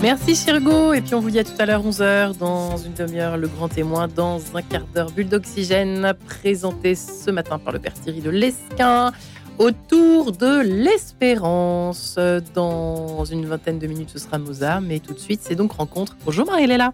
Merci Chirgo, et puis on vous dit à tout à l'heure 11h, dans une demi-heure, le grand témoin, dans un quart d'heure, Bulle d'Oxygène, présenté ce matin par le père Thierry de Lesquin, autour de l'espérance. Dans une vingtaine de minutes, ce sera Mozart, mais tout de suite, c'est donc rencontre. Bonjour Marie-Léla.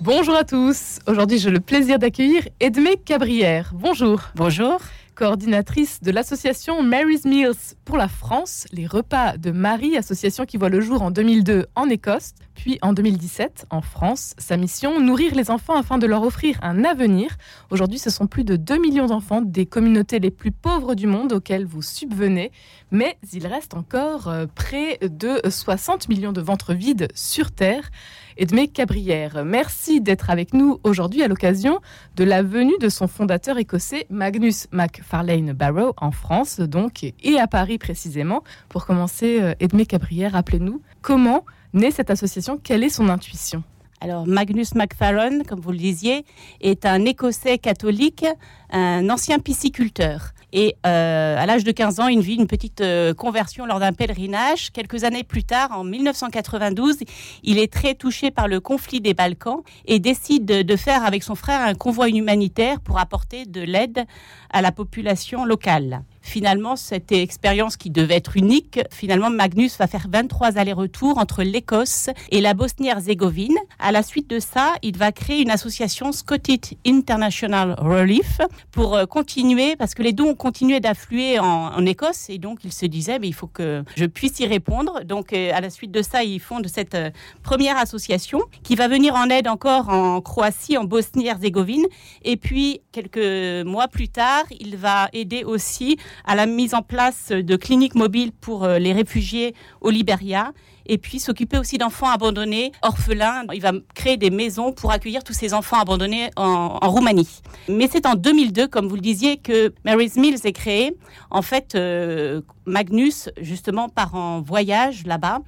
Bonjour à tous. Aujourd'hui, j'ai le plaisir d'accueillir Edmé Cabrière. Bonjour. Bonjour coordinatrice de l'association Mary's Meals pour la France, les repas de Marie, association qui voit le jour en 2002 en Écosse, puis en 2017 en France. Sa mission, nourrir les enfants afin de leur offrir un avenir. Aujourd'hui, ce sont plus de 2 millions d'enfants des communautés les plus pauvres du monde auxquelles vous subvenez, mais il reste encore euh, près de 60 millions de ventres vides sur Terre. Edmé Cabrière. Merci d'être avec nous aujourd'hui à l'occasion de la venue de son fondateur écossais Magnus MacFarlane Barrow en France donc et à Paris précisément. Pour commencer, euh, Edmé Cabrière, rappelez-nous comment naît cette association, quelle est son intuition? Alors Magnus MacFarlane, comme vous le disiez, est un Écossais catholique, un ancien pisciculteur. Et euh, à l'âge de 15 ans, il vit une petite euh, conversion lors d'un pèlerinage. Quelques années plus tard, en 1992, il est très touché par le conflit des Balkans et décide de faire avec son frère un convoi humanitaire pour apporter de l'aide à la population locale finalement, cette expérience qui devait être unique, finalement, Magnus va faire 23 allers-retours entre l'Écosse et la Bosnie-Herzégovine. À la suite de ça, il va créer une association Scottish International Relief pour euh, continuer, parce que les dons continuaient d'affluer en, Écosse, et donc il se disait, mais il faut que je puisse y répondre. Donc, euh, à la suite de ça, ils fondent cette euh, première association qui va venir en aide encore en Croatie, en Bosnie-Herzégovine. Et puis, quelques mois plus tard, il va aider aussi à la mise en place de cliniques mobiles pour euh, les réfugiés au Liberia et puis s'occuper aussi d'enfants abandonnés, orphelins. Il va créer des maisons pour accueillir tous ces enfants abandonnés en, Roumanie. Mais c'est en 2002, comme vous le disiez, que Mary's Mills est créé. En fait, euh, Magnus, justement, part en voyage là-bas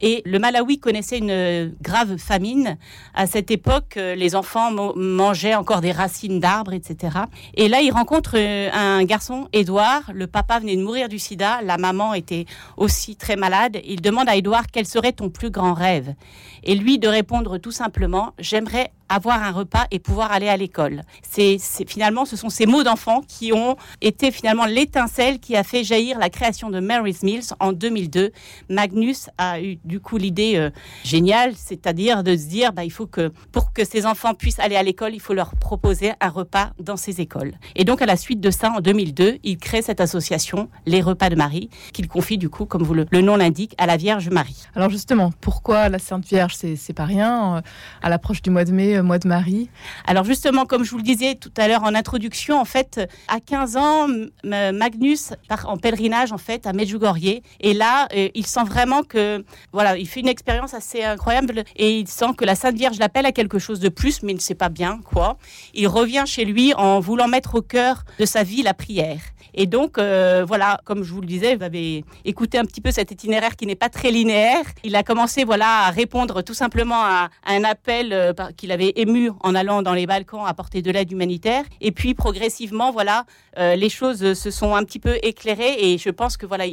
et le Malawi connaissait une euh, grave famine. À cette époque, euh, les enfants mangeaient encore des racines d'arbres, etc. Et là, il rencontre euh, un garçon, Édouard. Le papa venait de mourir du sida. La maman était aussi très malade. Il demande à Édouard quel serait ton plus grand rêve? Et lui de répondre tout simplement, j'aimerais avoir un repas et pouvoir aller à l'école. C'est finalement, ce sont ces mots d'enfant qui ont été finalement l'étincelle qui a fait jaillir la création de Mary's Mills en 2002. Magnus a eu du coup l'idée euh, géniale, c'est-à-dire de se dire, bah, il faut que pour que ces enfants puissent aller à l'école, il faut leur proposer un repas dans ces écoles. Et donc à la suite de ça, en 2002, il crée cette association, les Repas de Marie, qu'il confie du coup, comme vous le, le nom l'indique, à la Vierge Marie. Alors justement, pourquoi la Sainte Vierge C'est pas rien? Euh, à l'approche du mois de mai, euh, de Marie Alors justement, comme je vous le disais tout à l'heure en introduction, en fait, à 15 ans, Magnus part en pèlerinage en fait à Medjugorje et là, euh, il sent vraiment que voilà, il fait une expérience assez incroyable et il sent que la Sainte Vierge l'appelle à quelque chose de plus, mais il ne sait pas bien quoi. Il revient chez lui en voulant mettre au cœur de sa vie la prière. Et donc, euh, voilà, comme je vous le disais, vous avez écouté un petit peu cet itinéraire qui n'est pas très linéaire. Il a commencé, voilà, à répondre tout simplement à, un appel qu'il avait ému en allant dans les Balkans apporter de l'aide humanitaire. Et puis, progressivement, voilà, euh, les choses se sont un petit peu éclairées. Et je pense que, voilà,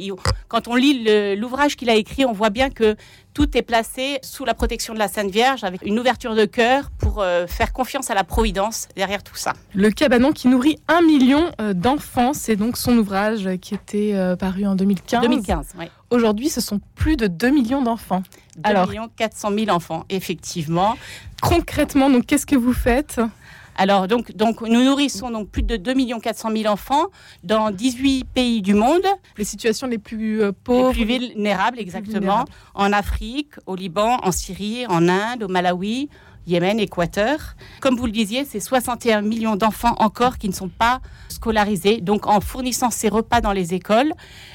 quand on lit l'ouvrage qu'il a écrit, on voit bien que tout est placé sous la protection de la Sainte Vierge avec une ouverture de cœur pour euh, faire confiance à la Providence derrière tout ça. Le cabanon qui nourrit un million euh, d'enfants, c'est donc son ouvrage qui était euh, paru en 2015. 2015, oui. Aujourd'hui, ce sont plus de 2 millions d'enfants. 2 Alors, millions 400 000 enfants, effectivement. Concrètement, donc qu'est-ce que vous faites? Alors, donc, donc, nous nourrissons donc plus de 2 400 000 enfants dans 18 pays du monde. Les situations les plus euh, pauvres. Les plus vulnérables, exactement. En Afrique, au Liban, en Syrie, en Inde, au Malawi, Yémen, Équateur. Comme vous le disiez, c'est 61 millions d'enfants encore qui ne sont pas scolarisés. Donc en fournissant ces repas dans les écoles,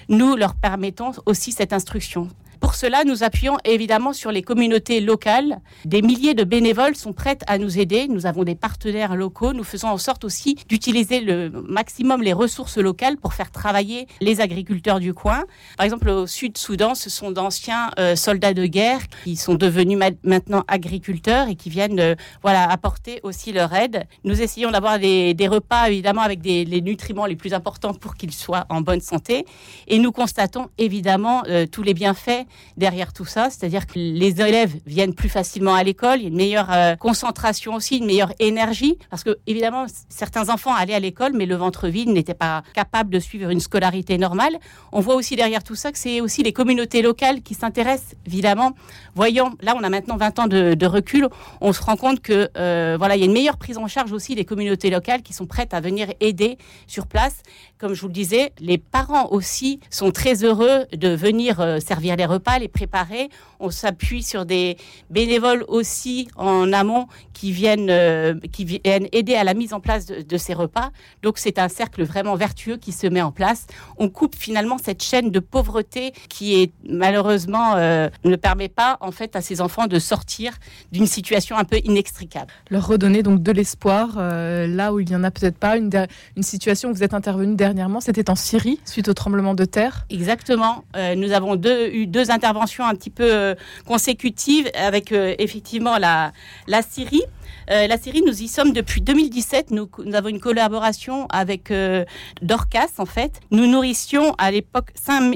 nous leur permettons aussi cette instruction. Pour cela, nous appuyons évidemment sur les communautés locales. Des milliers de bénévoles sont prêts à nous aider. Nous avons des partenaires locaux. Nous faisons en sorte aussi d'utiliser le maximum les ressources locales pour faire travailler les agriculteurs du coin. Par exemple, au Sud-Soudan, ce sont d'anciens euh, soldats de guerre qui sont devenus maintenant agriculteurs et qui viennent euh, voilà, apporter aussi leur aide. Nous essayons d'avoir des, repas, évidemment, avec les nutriments les plus importants pour qu'ils soient en bonne santé. Et nous constatons évidemment euh, tous les bienfaits derrière tout ça, c'est-à-dire que les élèves viennent plus facilement à l'école, il y a une meilleure euh, concentration aussi, une meilleure énergie, parce que évidemment certains enfants allaient à l'école, mais le ventre vide n'était pas capable de suivre une scolarité normale. On voit aussi derrière tout ça que c'est aussi les communautés locales qui s'intéressent, évidemment. Voyons, là on a maintenant 20 ans de, recul, on se rend compte que euh, voilà, il y a une meilleure prise en charge aussi des communautés locales qui sont prêtes à venir aider sur place. Comme je vous le disais, les parents aussi sont très heureux de venir euh, servir les repas, les préparer. On s'appuie sur des bénévoles aussi en amont qui viennent, euh, qui viennent aider à la mise en place de, ces repas. Donc c'est un cercle vraiment vertueux qui se met en place. On coupe finalement cette chaîne de pauvreté qui est malheureusement euh, ne permet pas en fait à ces enfants de sortir d'une situation un peu inextricable. Leur redonner donc de l'espoir là où il n'y en a peut-être pas. Une, une situation où vous êtes intervenu dernièrement, c'était en Syrie suite au tremblement de terre. Exactement. nous avons deux, eu deux interventions un petit peu consécutives avec effectivement la, la Syrie. Euh, la Syrie, nous y sommes depuis 2017. Nous, avons une collaboration avec euh, Dorcas, en fait. Nous nourrissions à l'époque,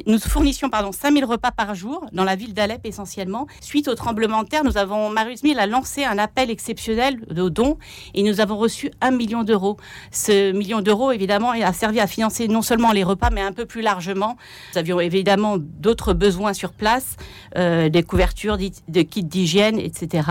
nous fournissions pardon, 5000 repas par jour dans la ville d'Alep essentiellement. Suite au tremblement de terre, nous avons, Marius Mill a lancé un appel exceptionnel de dons et nous avons reçu un million d'euros. Ce million d'euros, évidemment, a servi à financer non seulement les repas, mais un peu plus largement. Nous avions évidemment d'autres besoins sur place, euh, des couvertures, de kits d'hygiène, etc.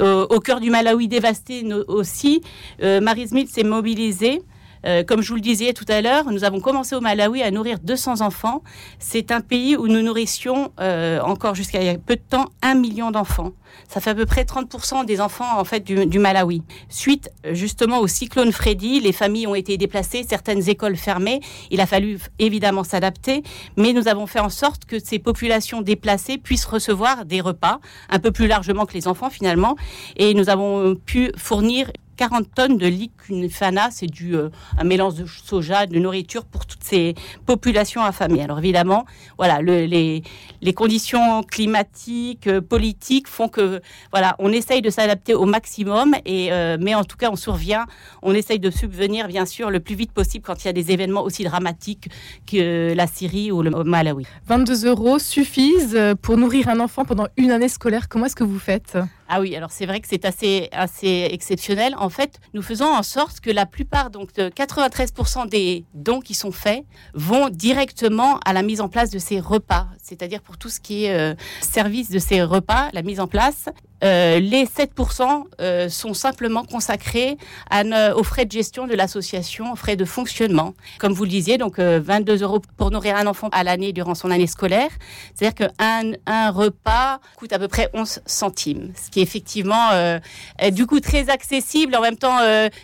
au cœur du Malawi dévasté aussi, euh, Marie Smith s'est mobilisée euh, comme je vous le disais tout à l'heure, nous avons commencé au Malawi à nourrir 200 enfants. C'est un pays où nous nourrissions euh, encore jusqu'à peu de temps un million d'enfants. Ça fait à peu près 30% des enfants en fait du, Malawi. Suite justement au cyclone Freddy, les familles ont été déplacées, certaines écoles fermées. Il a fallu évidemment s'adapter, mais nous avons fait en sorte que ces populations déplacées puissent recevoir des repas un peu plus largement que les enfants finalement, et nous avons pu fournir 40 tonnes de licunfana, c'est du euh, un mélange de soja, de nourriture pour toutes ces populations affamées. Alors évidemment, voilà, les, les conditions climatiques, euh, politiques font que voilà, on essaye de s'adapter au maximum et euh, mais en tout cas on survient, on essaye de subvenir bien sûr le plus vite possible quand il y a des événements aussi dramatiques que la Syrie ou le Malawi. 22 euros suffisent pour nourrir un enfant pendant une année scolaire. Comment est-ce que vous faites? Ah oui, alors c'est vrai que c'est assez, assez exceptionnel. En fait, nous faisons en sorte que la plupart, donc de 93% des dons qui sont faits, vont directement à la mise en place de ces repas. C'est-à-dire pour tout ce qui est euh, service de ces repas, la mise en place. Euh, les 7% euh, sont simplement consacrés à, aux frais de gestion de l'association, aux frais de fonctionnement. Comme vous le disiez, donc 22 euros pour nourrir un enfant à l'année durant son année scolaire. C'est-à-dire qu'un un repas coûte à peu près 11 centimes, ce qui est effectivement du coup très accessible, en même temps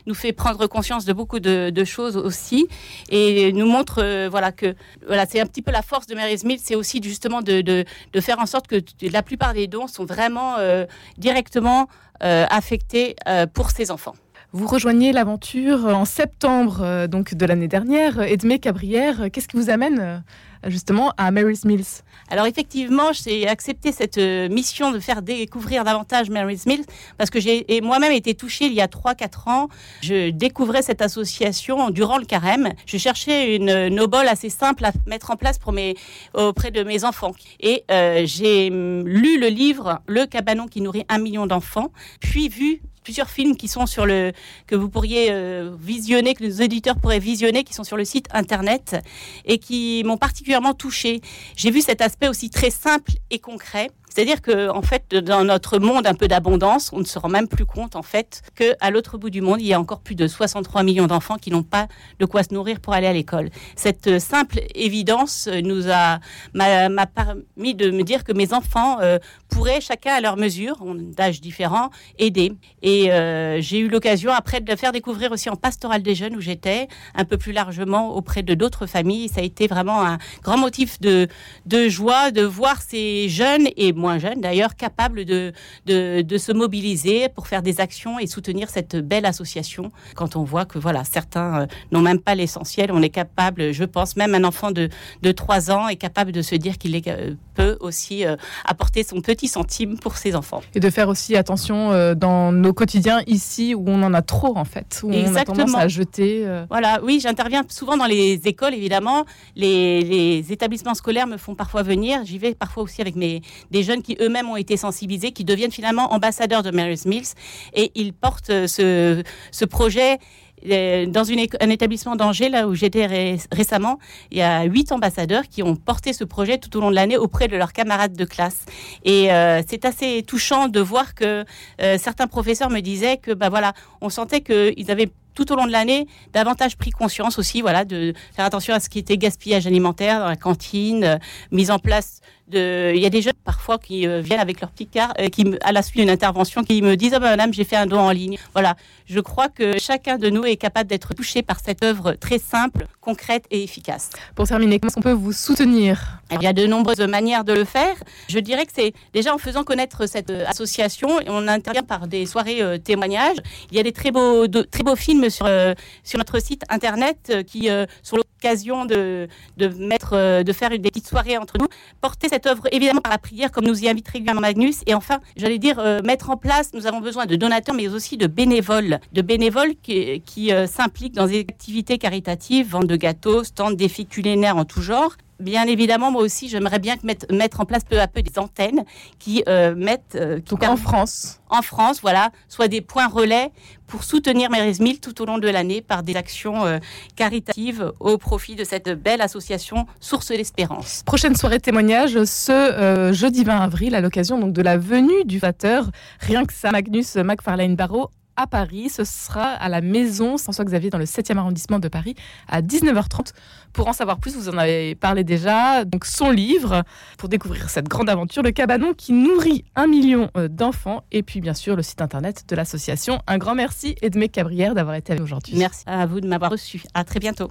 nous fait prendre conscience de beaucoup de, choses aussi et nous montre voilà que voilà c'est un petit peu la force de Mary Smith, c'est aussi justement de, faire en sorte que la plupart des dons sont vraiment directement euh, affectés euh, pour ces enfants. Vous rejoignez l'aventure en septembre euh, donc de l'année dernière. Edmé Cabrière, qu'est-ce qui vous amène justement à Mary's Mills? Alors effectivement, j'ai accepté cette euh, mission de faire découvrir davantage Mary's Mills parce que j'ai moi-même été touchée il y a 3-4 ans. Je découvrais cette association durant le carême. Je cherchais une nobole assez simple à mettre en place auprès de mes enfants. Et euh, j'ai lu le livre Le cabanon qui nourrit un million d'enfants, puis vu plusieurs films qui sont sur le que vous pourriez euh, visionner, que nos éditeurs pourraient visionner, qui sont sur le site internet et qui m'ont particulièrement touché. J'ai vu cet aspect aussi très simple et concret c'est-à-dire que, en fait, dans notre monde un peu d'abondance, on ne se rend même plus compte, en fait, qu'à l'autre bout du monde, il y a encore plus de 63 millions d'enfants qui n'ont pas de quoi se nourrir pour aller à l'école. Cette euh, simple évidence euh, nous a m'a permis de me dire que mes enfants pourraient, chacun à leur mesure, d'âge différent, aider. Et j'ai eu l'occasion après de le faire découvrir aussi en pastoral des jeunes où j'étais, un peu plus largement auprès de d'autres familles. Ça a été vraiment un grand motif de, joie de voir ces jeunes et moi jeunes d'ailleurs, capables de, de, se mobiliser pour faire des actions et soutenir cette belle association. Quand on voit que voilà, certains euh, n'ont même pas l'essentiel, on est capable, je pense, même un enfant de, de 3 ans est capable de se dire qu'il euh, peut aussi euh, apporter son petit centime pour ses enfants. Et de faire aussi attention dans nos quotidiens quotidien ici où on en a trop en fait, où on a tendance à jeter. Euh. Voilà, oui, j'interviens souvent dans les écoles évidemment. Les, les établissements scolaires me font parfois venir. J'y vais parfois aussi avec mes, des jeunes qui eux-mêmes ont été sensibilisés, qui deviennent finalement ambassadeurs de Mary's Mills et ils portent ce, ce projet euh, dans une, un établissement d'Angers, là où j'étais récemment, il y a huit ambassadeurs qui ont porté ce projet tout au long de l'année auprès de leurs camarades de classe. Et euh, c'est assez touchant de voir que euh, certains professeurs me disaient que, bah voilà, on sentait qu'ils avaient tout au long de l'année davantage pris conscience aussi, voilà, de faire attention à ce qui était gaspillage alimentaire dans la cantine, mise en place il y a des jeunes parfois qui euh, viennent avec leur petit car, euh, qui à la suite d'une intervention, qui me disent oh, madame, j'ai fait un don en ligne. Voilà, je crois que chacun de nous est capable d'être touché par cette œuvre très simple, concrète et efficace. Pour terminer, comment est-ce qu'on peut vous soutenir? Il y a de nombreuses manières de le faire. Je dirais que c'est déjà en faisant connaître cette euh, association, on intervient par des soirées témoignages. Il y a des très beaux, très beaux films sur, sur notre site internet qui sont l'occasion de, de de faire des petites soirées entre nous. Porter cette œuvre évidemment par la prière, comme nous y invite régulièrement Magnus. Et enfin, j'allais dire, euh, mettre en place, nous avons besoin de donateurs, mais aussi de bénévoles, de bénévoles qui, qui euh, s'impliquent dans des activités caritatives, vente de gâteaux, stand défis culinaires en tout genre, bien évidemment, moi aussi, j'aimerais bien mettre, mettre, en place peu à peu des antennes qui euh, mettent. Euh, en France En France, voilà, soit des points relais pour soutenir Mary's Mill tout au long de l'année par des actions euh, caritatives au profit de cette belle association Source d'Espérance. Prochaine soirée témoignage ce jeudi 20 avril à l'occasion donc de la venue du facteur Rien que ça, Magnus McFarlane Barrow à Paris. Ce sera à la maison François-Xavier dans le 7e arrondissement de Paris à 19h30. Pour en savoir plus, vous en avez parlé déjà. Donc son livre pour découvrir cette grande aventure, le cabanon qui nourrit un million euh, d'enfants. Et puis bien sûr le site internet de l'association. Un grand merci Edmé Cabrière d'avoir été avec nous aujourd'hui. Merci à vous de m'avoir reçu. À très bientôt.